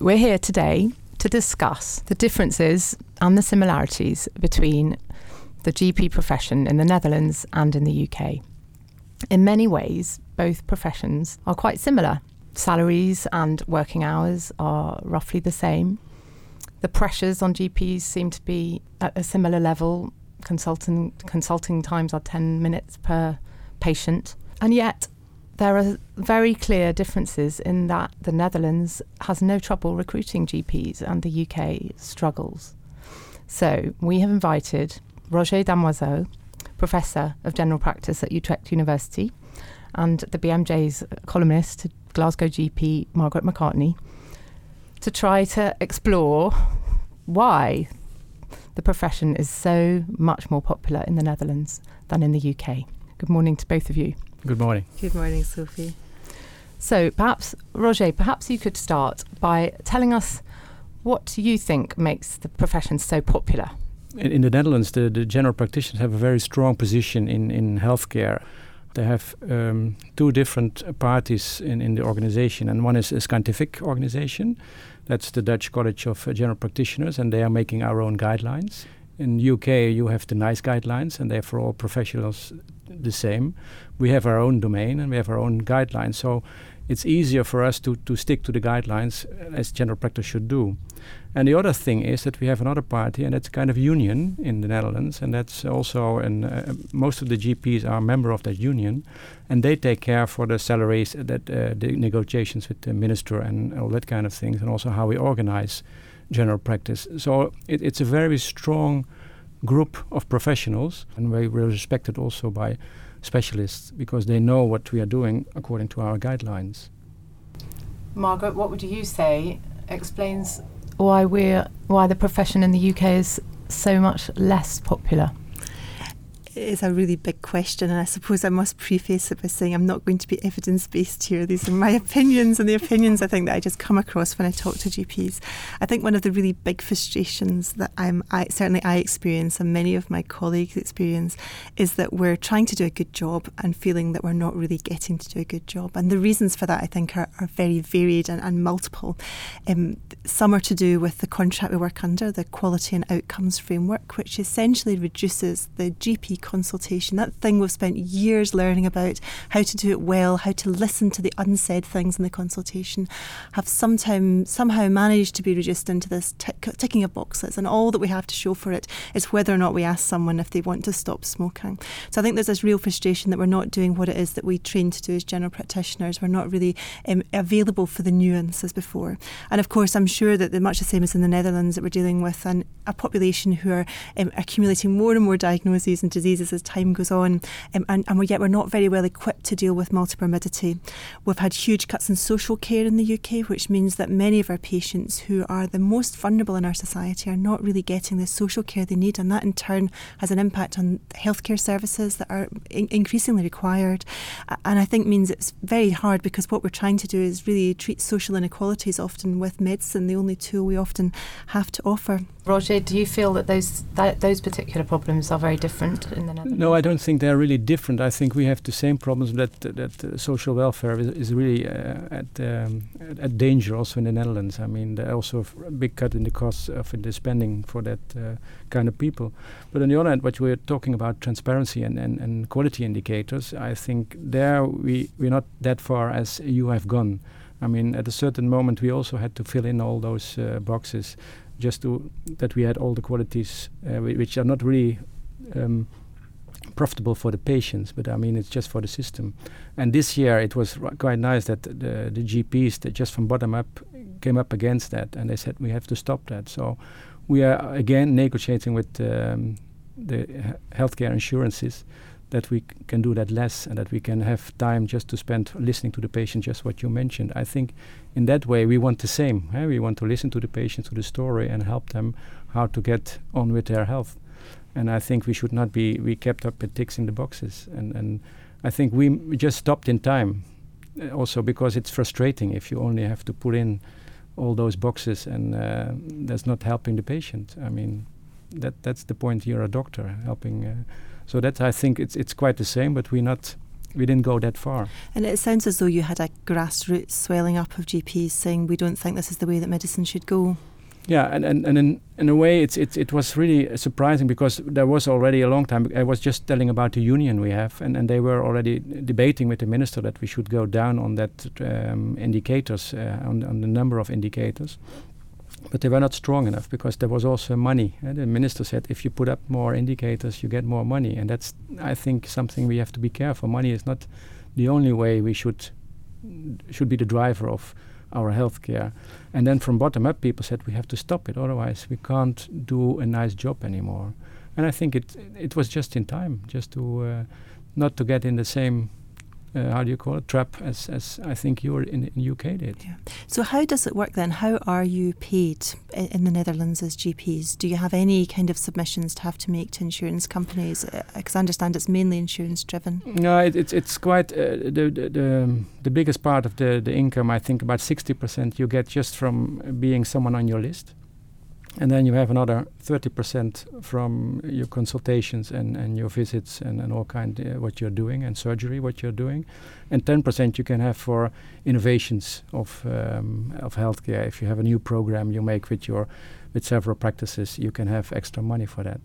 We're here today to discuss the differences and the similarities between the GP profession in the Netherlands and in the UK. In many ways, both professions are quite similar. Salaries and working hours are roughly the same. The pressures on GPs seem to be at a similar level. Consulting, consulting times are 10 minutes per patient. And yet, there are very clear differences in that the Netherlands has no trouble recruiting GPs and the UK struggles. So, we have invited Roger Damoiseaux, Professor of General Practice at Utrecht University, and the BMJ's columnist, Glasgow GP Margaret McCartney, to try to explore why the profession is so much more popular in the Netherlands than in the UK. Good morning to both of you. Good morning. Good morning, Sophie. So, perhaps, Roger, perhaps you could start by telling us what you think makes the profession so popular. In, in the Netherlands, the, the general practitioners have a very strong position in, in healthcare. They have um, two different parties in, in the organization, and one is a scientific organization. That's the Dutch College of uh, General Practitioners, and they are making our own guidelines. In UK, you have the NICE guidelines, and they're for all professionals the same. We have our own domain and we have our own guidelines, so it's easier for us to, to stick to the guidelines as general practice should do. And the other thing is that we have another party, and that's kind of union in the Netherlands, and that's also, and uh, most of the GPs are a member of that union, and they take care for the salaries, that uh, the negotiations with the minister, and all that kind of things, and also how we organize general practice. So it, it's a very strong group of professionals, and we are respected also by specialists because they know what we are doing according to our guidelines. Margaret, what would you say explains why we're why the profession in the UK is so much less popular? Is a really big question, and I suppose I must preface it by saying I'm not going to be evidence based here. These are my opinions, and the opinions I think that I just come across when I talk to GPs. I think one of the really big frustrations that I'm I, certainly I experience, and many of my colleagues experience, is that we're trying to do a good job and feeling that we're not really getting to do a good job. And the reasons for that, I think, are, are very varied and, and multiple. Um, some are to do with the contract we work under, the Quality and Outcomes Framework, which essentially reduces the GP consultation, that thing we've spent years learning about, how to do it well, how to listen to the unsaid things in the consultation, have sometimes somehow managed to be reduced into this tick, ticking of boxes. And all that we have to show for it is whether or not we ask someone if they want to stop smoking. So I think there's this real frustration that we're not doing what it is that we train to do as general practitioners. We're not really um, available for the nuances before. And of course, I'm sure that the, much the same as in the Netherlands, that we're dealing with an, a population who are um, accumulating more and more diagnoses and diseases diseases as time goes on, um, and, and yet we're not very well equipped to deal with multimorbidity. We've had huge cuts in social care in the UK, which means that many of our patients who are the most vulnerable in our society are not really getting the social care they need, and that in turn has an impact on healthcare services that are in- increasingly required. And I think means it's very hard because what we're trying to do is really treat social inequalities often with medicine, the only tool we often have to offer. Roger, do you feel that those that those particular problems are very different in the Netherlands? No, I don't think they're really different. I think we have the same problems that that uh, social welfare is, is really uh, at, um, at danger also in the Netherlands. I mean, there also a big cut in the costs of the spending for that uh, kind of people. But on the other hand, what we're talking about transparency and, and, and quality indicators, I think there we we're not that far as you have gone. I mean, at a certain moment, we also had to fill in all those uh, boxes just to that we had all the qualities uh, which are not really um, profitable for the patients, but I mean it's just for the system. And this year it was quite nice that the, the GPs that just from bottom up came up against that, and they said we have to stop that. So we are again negotiating with um, the healthcare insurances that we can do that less and that we can have time just to spend listening to the patient, just what you mentioned. I think in that way we want the same. Eh? We want to listen to the patient, to the story, and help them how to get on with their health. And I think we should not be we kept up with ticks in the boxes. And, and I think we, we just stopped in time, uh, also because it's frustrating if you only have to put in all those boxes and uh, that's not helping the patient. I mean, that that's the point. You're a doctor helping. Uh, so that I think it's it's quite the same, but we're not we didn't go that far. And it sounds as though you had a grassroots swelling up of GPs saying we don't think this is the way that medicine should go. Yeah, and, and, and in, in a way, it's, it's, it was really surprising because there was already a long time. I was just telling about the union we have, and, and they were already debating with the minister that we should go down on that um, indicators, uh, on, on the number of indicators. But they were not strong enough because there was also money. Uh, the minister said if you put up more indicators, you get more money, and that's I think something we have to be careful. Money is not the only way we should should be the driver of our healthcare. And then from bottom up, people said we have to stop it, otherwise we can't do a nice job anymore. And I think it it was just in time, just to uh, not to get in the same uh, how do you call it trap as, as I think you were in, in UK did. Yeah. So how does it work then? How are you paid in, the Netherlands as GPs? Do you have any kind of submissions to have to make to insurance companies? Because uh, I understand it's mainly insurance driven. No, it, it's it's quite uh, the, the, the the biggest part of the the income. I think about sixty percent you get just from being someone on your list and then you have another 30% from your consultations and, and your visits and, and all kind uh, what you're doing and surgery what you're doing. And 10% you can have for innovations of um, of healthcare. If you have a new program you make with your with several practices you can have extra money for that.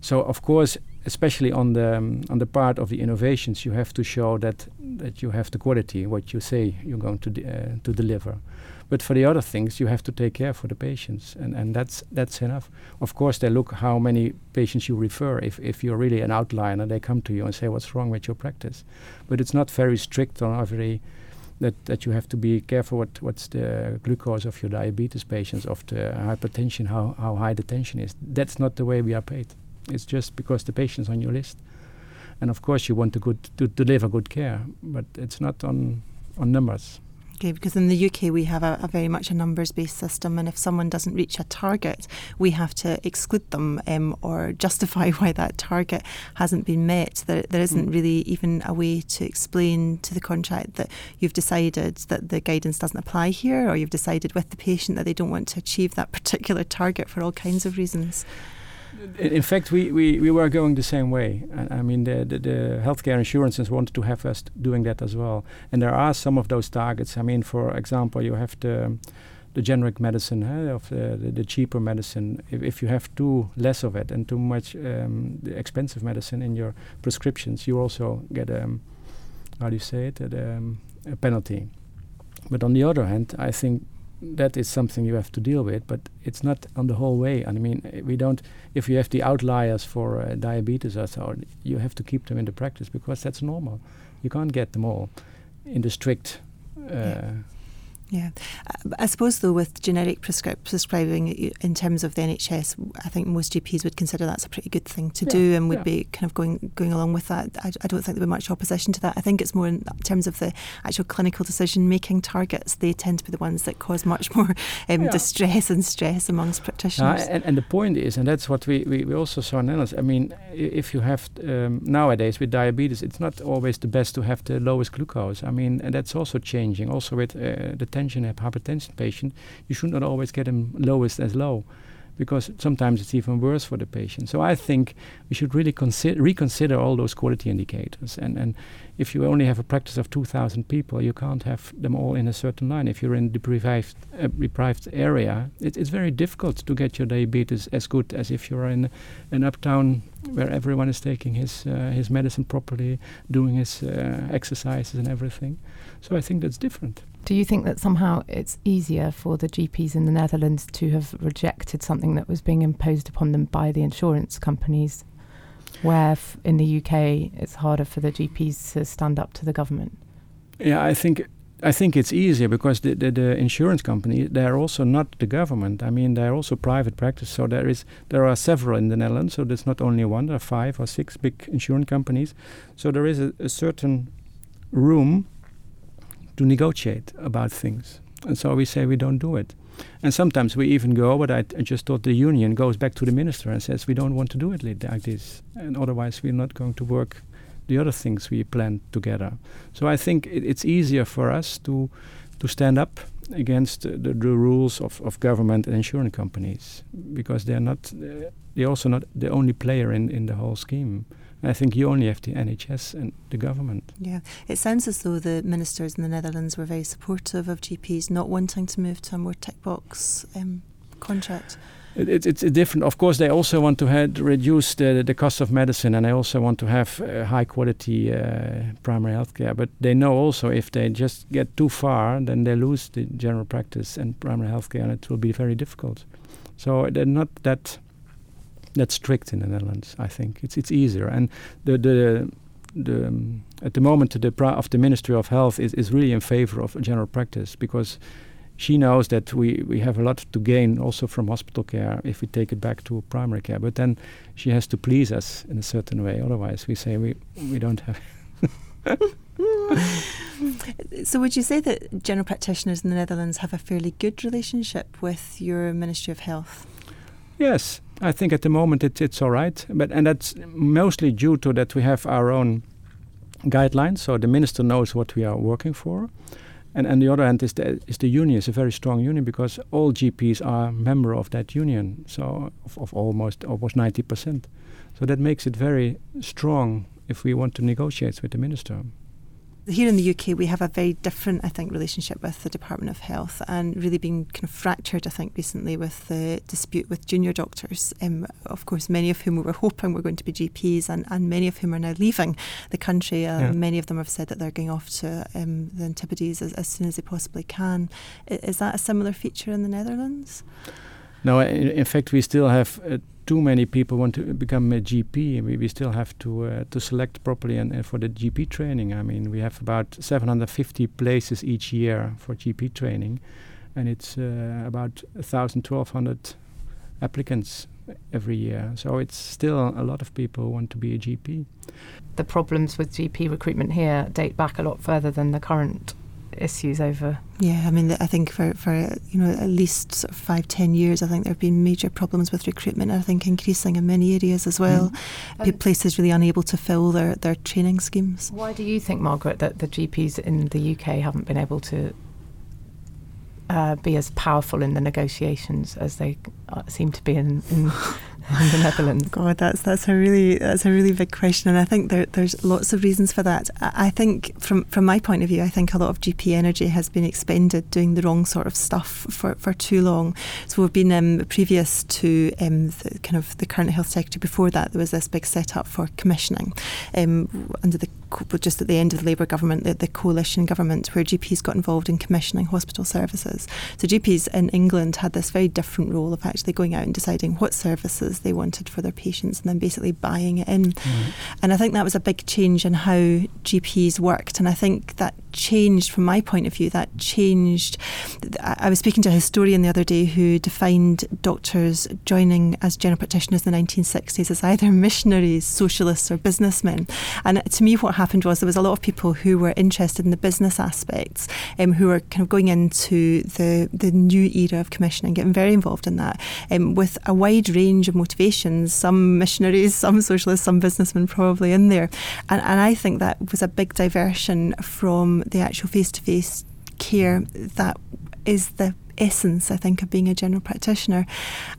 So of course especially on the um, on the part of the innovations you have to show that that you have the quality what you say you're going to uh, to deliver but for the other things, you have to take care for the patients, and, and that's that's enough. Of course, they look how many patients you refer. If if you're really an outlier, they come to you and say what's wrong with your practice. But it's not very strict on every that, that you have to be careful what, what's the glucose of your diabetes patients, of the hypertension, how, how high the tension is. That's not the way we are paid. It's just because the patient's on your list. And of course, you want to, good, to deliver good care, but it's not on, on numbers. Okay, because in the UK we have a, a very much a numbers based system, and if someone doesn't reach a target, we have to exclude them um, or justify why that target hasn't been met. There, there isn't mm. really even a way to explain to the contract that you've decided that the guidance doesn't apply here, or you've decided with the patient that they don't want to achieve that particular target for all kinds of reasons in fact, we, we, we were going the same way. I, I mean, the, the, the, healthcare insurances wanted to have us doing that as well. And there are some of those targets. I mean, for example, you have the the generic medicine huh, of the, the, the, cheaper medicine. If, if you have too less of it and too much um, expensive medicine in your prescriptions, you also get a um, how do you say it um, a penalty. But on the other hand, I think that is something you have to deal with, but it's not on the whole way. And I mean, eh, we don't. If you have the outliers for uh, diabetes or so, you have to keep them in the practice because that's normal. You can't get them all in the strict uh, yeah. Yeah, I suppose though with generic prescri- prescribing in terms of the NHS, I think most GPs would consider that's a pretty good thing to yeah, do and would yeah. be kind of going going along with that. I, I, don't think there would be much opposition to that. I think it's more in terms of the actual clinical decision making targets. They tend to be the ones that cause much more um, yeah. distress and stress amongst practitioners. Uh, and, and, the point is, and that's what we, we, we also saw in analysis. I mean, if you have um, nowadays with diabetes, it's not always the best to have the lowest glucose. I mean, and that's also changing. Also with uh, the tension, a hypertension patient, you should not always get them lowest as low because sometimes it's even worse for the patient. So I think we should really consider, reconsider all those quality indicators. And, and if you only have a practice of 2,000 people, you can't have them all in a certain line. If you're in a deprived, uh, deprived area, it, it's very difficult to get your diabetes as good as if you're in an uptown where everyone is taking his, uh, his medicine properly, doing his uh, exercises and everything. So I think that's different. Do you think that somehow it's easier for the GPs in the Netherlands to have rejected something that was being imposed upon them by the insurance companies, where f- in the UK it's harder for the GPs to stand up to the government? Yeah, I think I think it's easier because the, the, the, insurance company they're also not the government. I mean they're also private practice. So there is there are several in the Netherlands. So there's not only one. There are five or six big insurance companies. So there is a, a certain room to negotiate about things. And so we say we don't do it. And sometimes we even go, but I, I, just thought the union goes back to the minister and says we don't want to do it like this. And otherwise we're not going to work the other things we planned together. So I think it, it's easier for us to to stand up against the, the, the rules of, of government and insurance companies because they're not they're also not the only player in, in the whole scheme I think you only have the NHS and the government. Yeah, it sounds as though the ministers in the Netherlands were very supportive of GPs not wanting to move to a more tick box um, contract. It, it, it's different. Of course, they also want to had reduce the, the cost of medicine, and they also want to have uh, high quality uh, primary health care. But they know also if they just get too far, then they lose the general practice and primary health care, and it will be very difficult. So they're not that that strict in the Netherlands. I think it's it's easier, and the the the um, at the moment the of the Ministry of Health is, is really in favor of general practice because she knows that we, we have a lot to gain also from hospital care if we take it back to primary care. But then she has to please us in a certain way. Otherwise, we say we, we don't have. so, would you say that general practitioners in the Netherlands have a fairly good relationship with your Ministry of Health? Yes, I think at the moment it, it's all right. But and that's mostly due to that we have our own guidelines, so the minister knows what we are working for. And on the other hand, is the, is the union is a very strong union because all GPs are member of that union, so of, of almost almost ninety percent. So that makes it very strong if we want to negotiate with the minister. Here in the UK, we have a very different, I think, relationship with the Department of Health, and really been kind of fractured, I think, recently with the dispute with junior doctors. Um, of course, many of whom we were hoping were going to be GPs, and, and many of whom are now leaving the country. Uh, yeah. Many of them have said that they're going off to um, the Antipodes as, as soon as they possibly can. Is that a similar feature in the Netherlands? No, in, in fact, we still have uh, too many people want to become a GP. We, we still have to uh, to select properly and, and, for the GP training. I mean, we have about 750 places each year for GP training, and it's uh, about 1,000, 1,200 applicants every year. So it's still a lot of people want to be a GP. The problems with GP recruitment here date back a lot further than the current issues over. Yeah, I mean, I think for, for you know at least sort of five, ten years, I think there have been major problems with recruitment. I think increasing in many areas as well. Mm. Places really unable to fill their, their training schemes. Why do you think, Margaret, that the GPs in the UK haven't been able to uh, be as powerful in the negotiations as they uh, seem to be in, in in the Netherlands? God, that's that's a really that's a really big question, and I think there, there's lots of reasons for that. I, think from from my point of view, I think a lot of GP energy has been expended doing the wrong sort of stuff for, for too long. So we've been um, previous to um, the kind of the current health secretary. Before that, there was this big setup for commissioning um, under the just at the end of the Labour government, the, the coalition government, where GPs got involved in commissioning hospital services. So GPs in England had this very different role of actually going out and deciding what services they wanted for their patients and then basically buying it in. Mm. And I think that was a big change in how GPs worked. And I think that changed, from my point of view, that changed. I was speaking to a historian the other day who defined doctors joining as general practitioners in the 1960s as either missionaries, socialists, or businessmen. And to me, what happened was there was a lot of people who were interested in the business aspects, um, who were kind of going into the, the new era of commissioning, getting very involved in that, um, with a wide range of motivations, some missionaries, some socialists, some businessmen probably in there. And, and I think that was a big diversion from the actual face to face care that is the essence, I think, of being a general practitioner.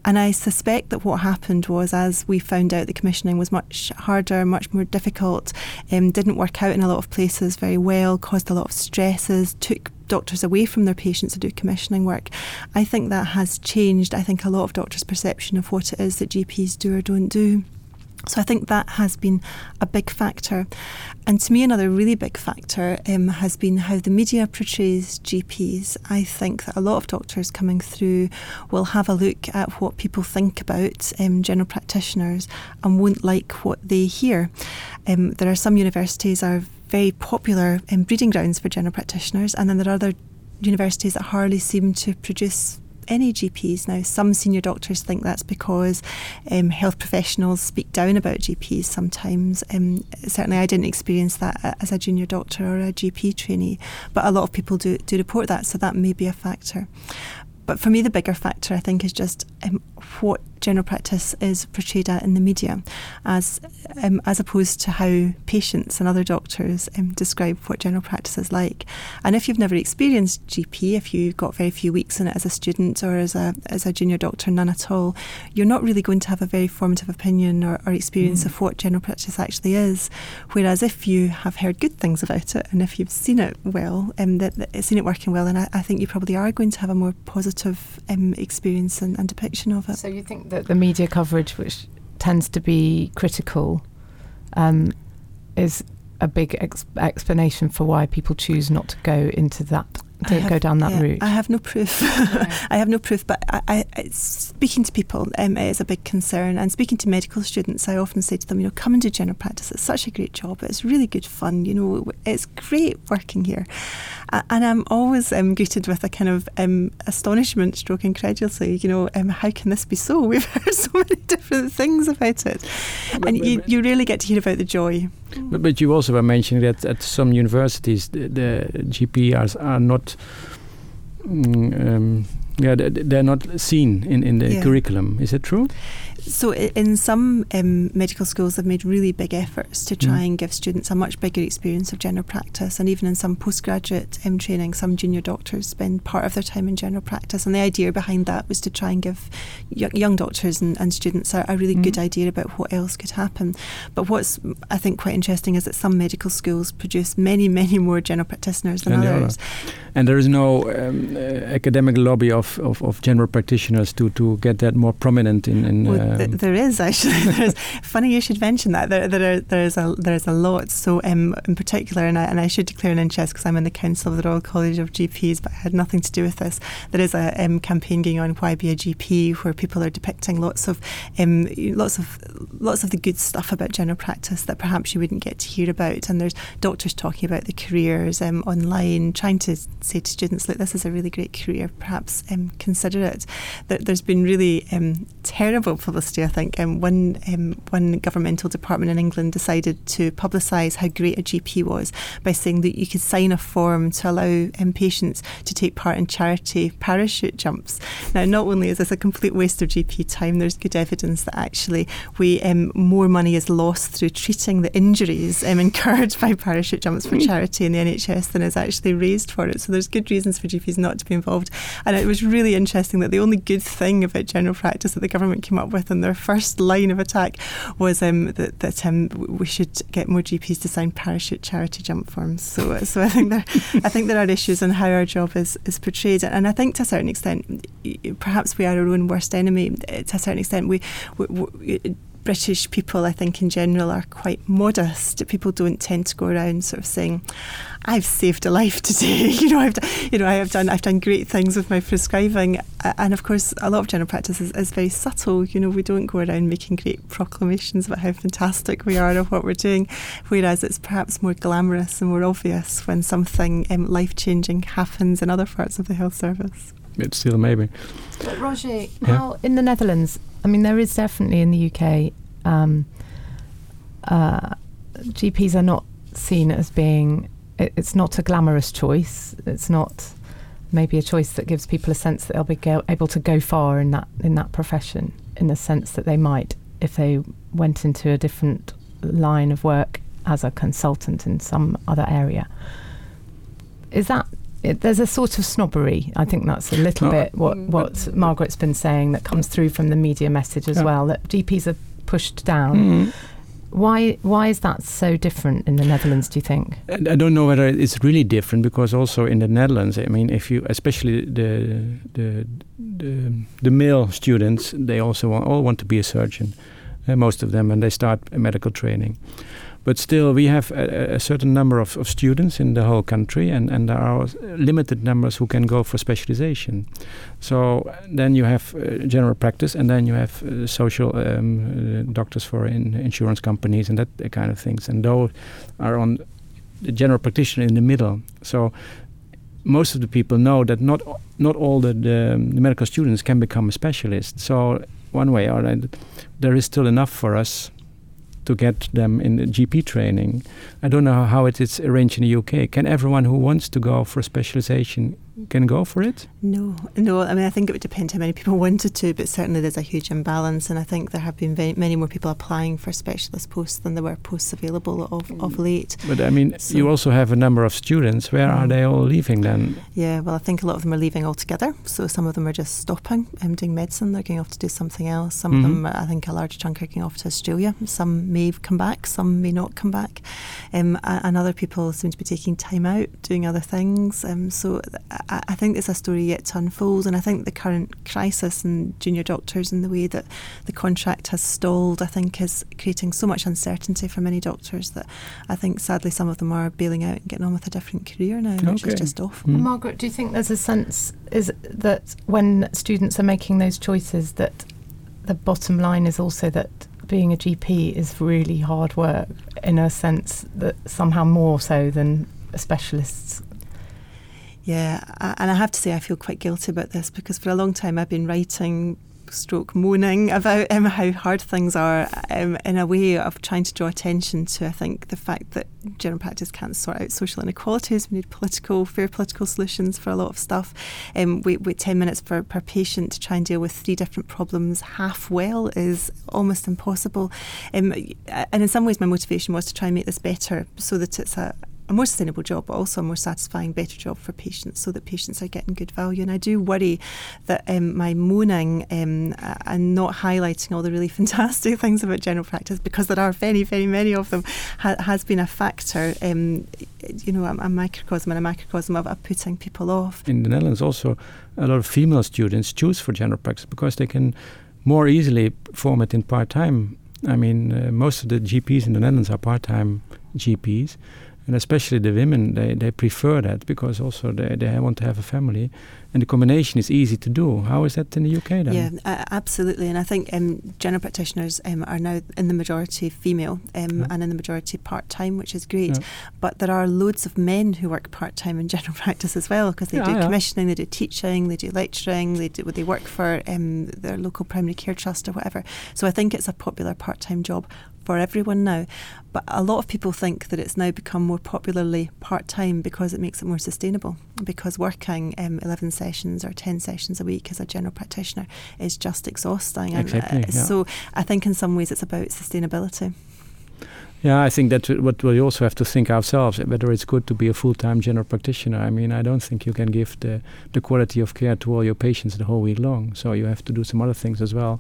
And I suspect that what happened was, as we found out, the commissioning was much harder, much more difficult, um, didn't work out in a lot of places very well, caused a lot of stresses, took doctors away from their patients to do commissioning work. I think that has changed, I think, a lot of doctors' perception of what it is that GPs do or don't do. So I think that has been a big factor. And to me, another really big factor um, has been how the media portrays GPs. I think that a lot of doctors coming through will have a look at what people think about um, general practitioners and won't like what they hear. Um, there are some universities are very popular um, breeding grounds for general practitioners, and then there are other universities that hardly seem to produce any GPs. Now, some senior doctors think that's because um, health professionals speak down about GPs sometimes. Um, certainly, I didn't experience that as a junior doctor or a GP trainee, but a lot of people do, do report that, so that may be a factor. But for me, the bigger factor, I think, is just um, what general practice is portrayed in the media, as um, as opposed to how patients and other doctors um, describe what general practice is like. And if you've never experienced GP, if you've got very few weeks in it as a student or as a as a junior doctor, none at all, you're not really going to have a very formative opinion or, or experience mm. of what general practice actually is. Whereas if you have heard good things about it and if you've seen it well, um, that, that seen it working well, then I, I, think you probably are going to have a more positive um, experience and, and depiction of it. So you think that the media coverage, which tends to be critical, um, is a big ex- explanation for why people choose not to go into that to have, go down that yeah, route? I have no proof. I have no proof, but I, I, speaking to people um, is a big concern. And speaking to medical students, I often say to them, you know, come and do general practice. It's such a great job. It's really good fun. You know, it's great working here. and I'm always um, greeted with a kind of um, astonishment, stroke incredulity. You know, um, how can this be so? We've heard so many different things about it, but, and but, you, you really get to hear about the joy. But, but you also were mentioning that at some universities the, the GPs are not. Mm, um, yeah, they're not seen in, in the yeah. curriculum. Is it true? So, in some um, medical schools, they've made really big efforts to try mm. and give students a much bigger experience of general practice. And even in some postgraduate um, training, some junior doctors spend part of their time in general practice. And the idea behind that was to try and give young doctors and, and students a, a really mm. good idea about what else could happen. But what's, I think, quite interesting is that some medical schools produce many, many more general practitioners than and others. And there is no um, uh, academic lobby of, of, of, general practitioners to, to get that more prominent in. in well, uh, th- there is actually. There's, funny you should mention that. There, there, are, there is a there is a lot. So um, in particular, and I, and I should declare an interest because I'm in the council of the Royal College of GPs, but I had nothing to do with this. There is a um, campaign going on, Why Be a GP, where people are depicting lots of um, lots of lots of the good stuff about general practice that perhaps you wouldn't get to hear about. And there's doctors talking about the careers um, online, trying to say to students, look, this is a really great career, perhaps um, consider it. There's been really um, terrible publicity, I think. Um, one, um, one governmental department in England decided to publicise how great a GP was by saying that you could sign a form to allow um, patients to take part in charity parachute jumps. Now, not only is this a complete waste of GP time, there's good evidence that actually we um, more money is lost through treating the injuries um, incurred by parachute jumps for charity in the NHS than is actually raised for it. So there's good reasons for GPs not to be involved. And it was really interesting that the only good thing about general practice that the government came up with in their first line of attack was um, that, that um, we should get more GPs to sign parachute charity jump forms. So, so I think there, I think there are issues in how our job is, is portrayed, and I think to a certain extent, perhaps we are our own worst enemy. To a certain extent, we, we, we British people, I think, in general, are quite modest. People don't tend to go around sort of saying, "I've saved a life today." you know, I've, you know, I have done, I've done great things with my prescribing. And of course, a lot of general practice is, is very subtle. You know, we don't go around making great proclamations about how fantastic we are of what we're doing. Whereas it's perhaps more glamorous and more obvious when something um, life changing happens in other parts of the health service. It's still maybe. But Roger, yeah. how in the Netherlands? I mean, there is definitely in the UK, um, uh, GPs are not seen as being. It, it's not a glamorous choice. It's not maybe a choice that gives people a sense that they'll be go, able to go far in that in that profession, in the sense that they might if they went into a different line of work as a consultant in some other area. Is that it, there's a sort of snobbery. I think that's a little bit what, mm, what Margaret's been saying that comes through from the media message as yeah. well that GPs are pushed down. Mm. Why why is that so different in the Netherlands? Do you think? I don't know whether it's really different because also in the Netherlands, I mean, if you especially the the the, the male students, they also want, all want to be a surgeon, uh, most of them, and they start medical training. But still, we have a, a certain number of, of, students in the whole country, and, and there are limited numbers who can go for specialization. So then you have uh, general practice, and then you have uh, social um, uh, doctors for in insurance companies and that kind of things. And those are on the general practitioner in the middle. So most of the people know that not not all the, the, the medical students can become a specialist. So one way or another, there is still enough for us to get them in GP training. I don't know how it is arranged in the UK. Can everyone who wants to go for specialization can go for it? No, no. I mean, I think it would depend how many people wanted to, but certainly there's a huge imbalance, and I think there have been very, many more people applying for specialist posts than there were posts available of, of mm. late. But I mean, so, you also have a number of students. Where are they all leaving then? Yeah, well, I think a lot of them are leaving altogether. So some of them are just stopping um, doing medicine. They're going off to do something else. Some mm-hmm. of them, I think, a large chunk are going off to Australia. Some may come back. Some may not come back. Um, and other people seem to be taking time out, doing other things. Um, so I, I think it's a story yet to unfold. And I think the current crisis in junior doctors and the way that the contract has stalled, I think, is creating so much uncertainty for many doctors that I think sadly some of them are bailing out and getting on with a different career now, okay. which is just awful. Mm. Margaret, do you think there's a sense is that when students are making those choices that the bottom line is also that being a GP is really hard work in a sense that somehow more so than specialists yeah, and I have to say I feel quite guilty about this because for a long time I've been writing stroke moaning about um, how hard things are um, in a way of trying to draw attention to I think the fact that general practice can't sort out social inequalities we need political fair political solutions for a lot of stuff. Um, we wait 10 minutes for, per patient to try and deal with three different problems half well is almost impossible. Um, and in some ways my motivation was to try and make this better so that it's a a more sustainable job, but also a more satisfying, better job for patients so that patients are getting good value. And I do worry that um, my moaning um, and not highlighting all the really fantastic things about general practice, because there are very, very many of them, ha- has been a factor, um, you know, a, a, microcosm and a microcosm of, of putting people off. In the Netherlands, also, a lot of female students choose for general practice because they can more easily form it in part time. I mean, uh, most of the GPs in the Netherlands are part time GPs and especially the women they, they prefer that because also they, they want to have a family. And the combination is easy to do. How is that in the uk then? Yeah uh, absolutely. And i think um, general practitioners um, are now in the majority female um, yeah. and in the majority part-time which is great. Yeah. but there are loads of men who work part-time in general practice as well because they yeah, do commissioning they do teaching they do lecturing they do they work for um, their local primary care trust or whatever. So i think it's a popular part-time job for everyone now. But a lot of people think that it's now become more popularly part time because it makes it more sustainable. Because working um, 11 sessions or 10 sessions a week as a general practitioner is just exhausting. Exactly, and, uh, yeah. So I think in some ways it's about sustainability. Yeah, I think that's what we also have to think ourselves whether it's good to be a full-time general practitioner. I mean, I don't think you can give the the quality of care to all your patients the whole week long. So you have to do some other things as well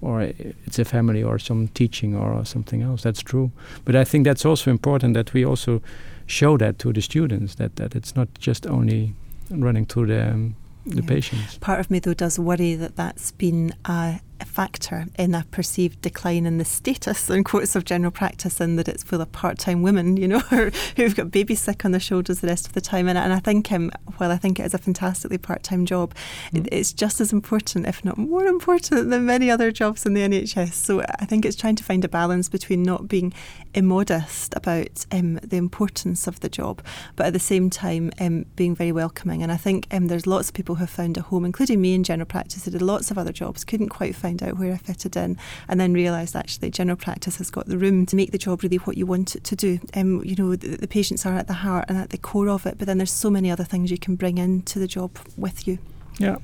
or it's a family or some teaching or something else. That's true. But I think that's also important that we also show that to the students that, that it's not just only running through the um, the yeah. patients. Part of me though does worry that that's been a factor in a perceived decline in the status and quotes of general practice and that it's full of part-time women you know who've got babies sick on their shoulders the rest of the time. And, and I think um, while I think it is a fantastically part-time job mm. it, it's just as important if not more important than many other jobs in the NHS so I think it's trying to find a balance between not being immodest about um, the importance of the job but at the same time um, being very welcoming. And I think um, there's lots of people who have found a home including me in general practice who did lots of other jobs couldn't quite find out where I fitted in, and then realised actually general practice has got the room to make the job really what you want it to do. Um, you know, the, the patients are at the heart and at the core of it, but then there's so many other things you can bring into the job with you. Yeah.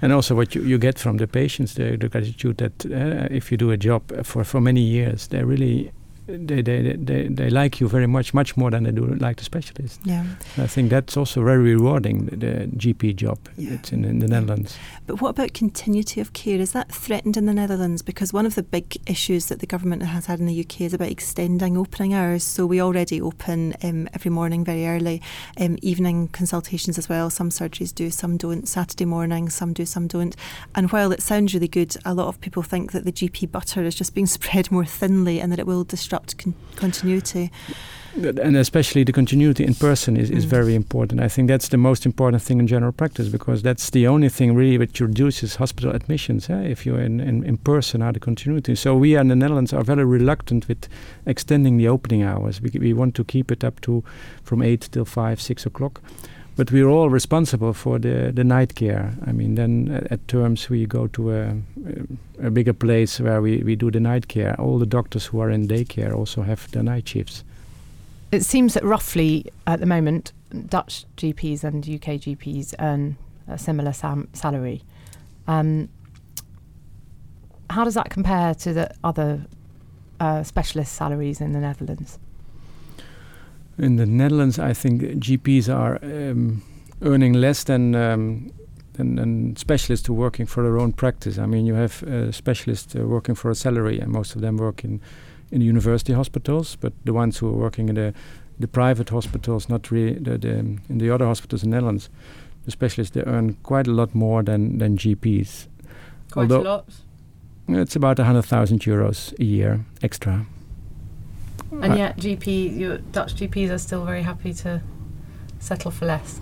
And also, what you, you get from the patients, the, the gratitude that uh, if you do a job for, for many years, they really they, they, they, they like you very much, much more than they do like the specialist. Yeah. I think that's also very rewarding, the, the GP job yeah. it's in, in the Netherlands. But what about continuity of care? Is that threatened in the Netherlands? Because one of the big issues that the government has had in the UK is about extending opening hours. So we already open um, every morning very early, um, evening consultations as well. Some surgeries do, some don't. Saturday morning, some do, some don't. And while it sounds really good, a lot of people think that the GP butter is just being spread more thinly and that it will disrupt con- continuity. And especially the continuity in person is, is mm. very important. I think that's the most important thing in general practice because that's the only thing really which reduces hospital admissions. Eh? If you're in, in, in person, are the continuity. So we in the Netherlands are very reluctant with extending the opening hours. We, we want to keep it up to from 8 till 5, 6 o'clock but we're all responsible for the, the night care. I mean, then at, at terms we go to a, a, bigger place where we, we do the night care. All the doctors who are in daycare also have the night shifts. It seems that roughly at the moment Dutch GPs and UK GPs earn a similar sam- salary. Um, how does that compare to the other uh, specialist salaries in the Netherlands? In the Netherlands, I think GPs are um, earning less than, um, than, than specialists who are working for their own practice. I mean, you have uh, specialists uh, working for a salary, and most of them work in, in university hospitals. But the ones who are working in the the private hospitals, not really the, the in the other hospitals in the Netherlands, the specialists they earn quite a lot more than than GPs. Quite Although a lot. It's about hundred thousand euros a year extra. And yet, GP, your Dutch GPs are still very happy to settle for less.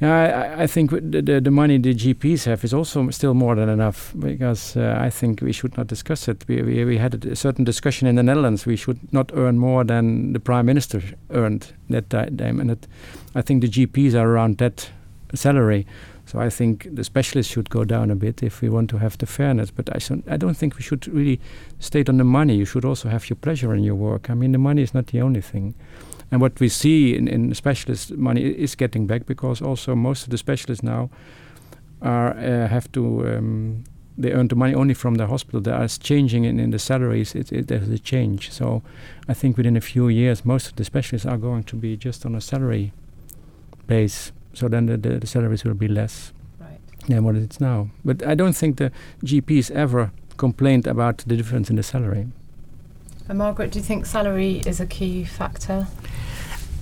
Yeah, I, I think the, the, the money the GPs have is also still more than enough because uh, I think we should not discuss it. We, we, we had a certain discussion in the Netherlands. We should not earn more than the prime minister earned that time, and it, I think the GPs are around that salary. So I think the specialists should go down a bit if we want to have the fairness. But I, I don't think we should really state on the money. You should also have your pleasure in your work. I mean, the money is not the only thing. And what we see in, in specialist money is getting back because also most of the specialists now are uh, have to um, they earn the money only from the hospital. There is changing in, in the salaries. It, it, there's a change. So I think within a few years, most of the specialists are going to be just on a salary base. So then the, the, the salaries will be less right. than what it's now. But I don't think the GPs ever complained about the difference in the salary. And Margaret, do you think salary is a key factor?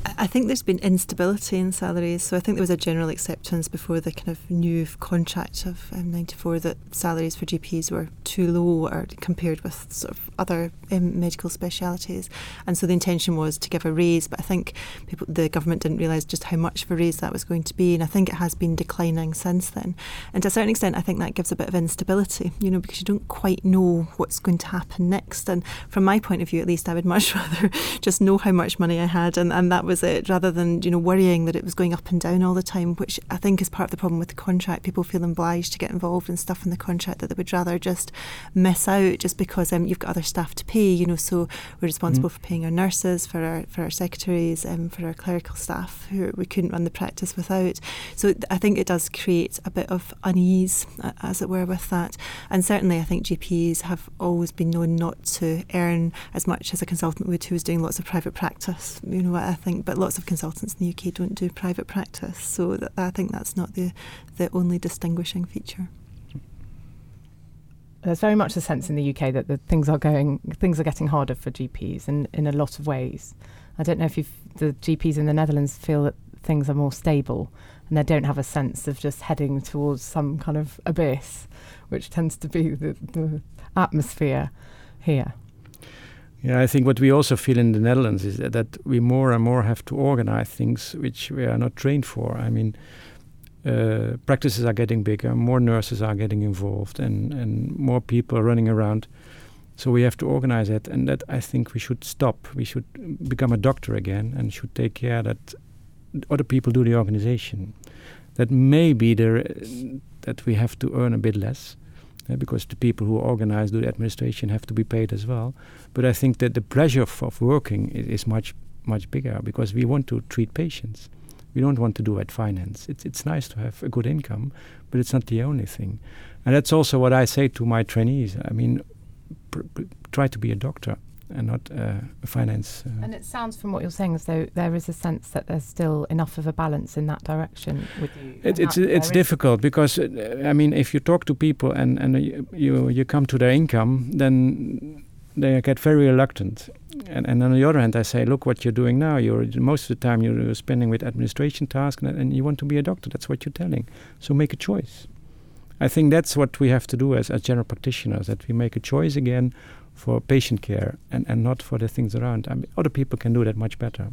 I think there's been instability in salaries. So I think there was a general acceptance before the kind of new contract of um, 94 that salaries for GPs were too low or compared with sort of other um, medical specialities. And so the intention was to give a raise, but I think people, the government didn't realise just how much of a raise that was going to be. And I think it has been declining since then. And to a certain extent, I think that gives a bit of instability, you know, because you don't quite know what's going to happen next. And from my point of view, at least, I would much rather just know how much money I had and, and that was it rather than you know worrying that it was going up and down all the time which I think is part of the problem with the contract. People feel obliged to get involved in stuff in the contract that they would rather just miss out just because um, you've got other staff to pay you know so we're responsible mm-hmm. for paying our nurses for our for our secretaries and um, for our clerical staff who we couldn't run the practice without. So I think it does create a bit of unease as it were with that. And certainly I think GPs have always been known not to earn as much as a consultant would who was doing lots of private practice you know I think but lots of consultants in the UK don't do private practice. So that, I think that's not the, the only distinguishing feature. There's very much a sense in the UK that the things are going, things are getting harder for GPs in, in a lot of ways. I don't know if the GPs in the Netherlands feel that things are more stable and they don't have a sense of just heading towards some kind of abyss, which tends to be the, the atmosphere here. Yeah, I think what we also feel in the Netherlands is that, that, we more and more have to organize things which we are not trained for. I mean, uh, practices are getting bigger, more nurses are getting involved, and, and more people are running around. So we have to organize it, and that I think we should stop. We should become a doctor again and should take care that other people do the organization. That maybe there, that we have to earn a bit less because the people who organize, do the administration, have to be paid as well. But I think that the pleasure of, of working is, is, much much bigger because we want to treat patients. We don't want to do at finance. It's it's nice to have a good income, but it's not the only thing. And that's also what I say to my trainees. I mean, try to be a doctor and not uh, finance. Uh. And it sounds from what you're saying as though there is a sense that there's still enough of a balance in that direction with you. It, it's it's difficult because uh, I mean, if you talk to people and and you you come to their income, then they get very reluctant. And, and on the other hand, I say, look, what you're doing now. You're most of the time you're spending with administration tasks, and, and you want to be a doctor. That's what you're telling. So make a choice. I think that's what we have to do as, as general practitioners. That we make a choice again for patient care and, and not for the things around. I mean, other people can do that much better.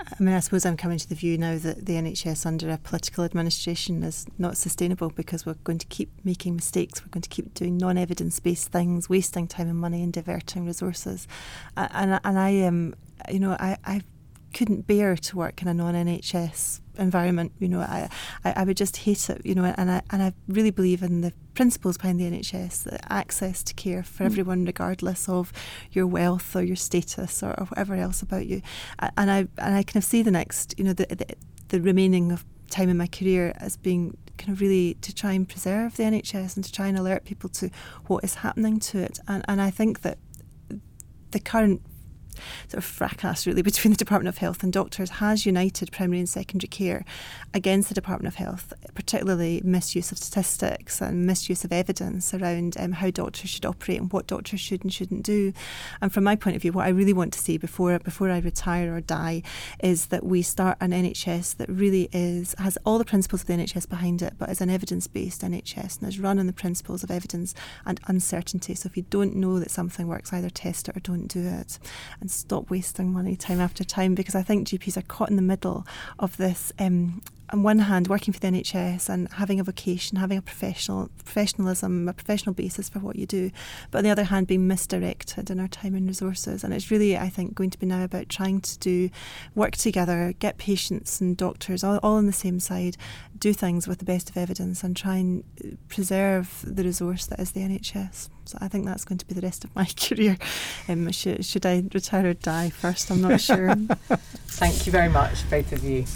I mean, I suppose I'm coming to the view now that the NHS under a political administration is not sustainable because we're going to keep making mistakes. We're going to keep doing non-evidence based things, wasting time and money, and diverting resources. And and I am, you know, I I couldn't bear to work in a non NHS environment. You know, I, I, I, would just hate it. You know, and I and I really believe in the principles behind the NHS, the access to care for mm. everyone, regardless of your wealth or your status or, or, whatever else about you. And I and I kind of see the next, you know, the, the, the remaining of time in my career as being kind of really to try and preserve the NHS and to try and alert people to what is happening to it. And and I think that the current sort of fracas really between the Department of Health and doctors has united primary and secondary care against the Department of Health, particularly misuse of statistics and misuse of evidence around um, how doctors should operate and what doctors should and shouldn't do. And from my point of view, what I really want to see before before I retire or die is that we start an NHS that really is has all the principles of the NHS behind it, but is an evidence-based NHS and is run on the principles of evidence and uncertainty. So if you don't know that something works, either test it or don't do it and stop wasting money time after time because I think GPs are caught in the middle of this um, on one hand, working for the NHS and having a vocation, having a professional professionalism, a professional basis for what you do, but on the other hand, being misdirected in our time and resources. And it's really, I think, going to be now about trying to do work together, get patients and doctors all, all on the same side, do things with the best of evidence, and try and preserve the resource that is the NHS. So I think that's going to be the rest of my career. Um, should, should I retire or die first? I'm not sure. Thank you very much, both of you.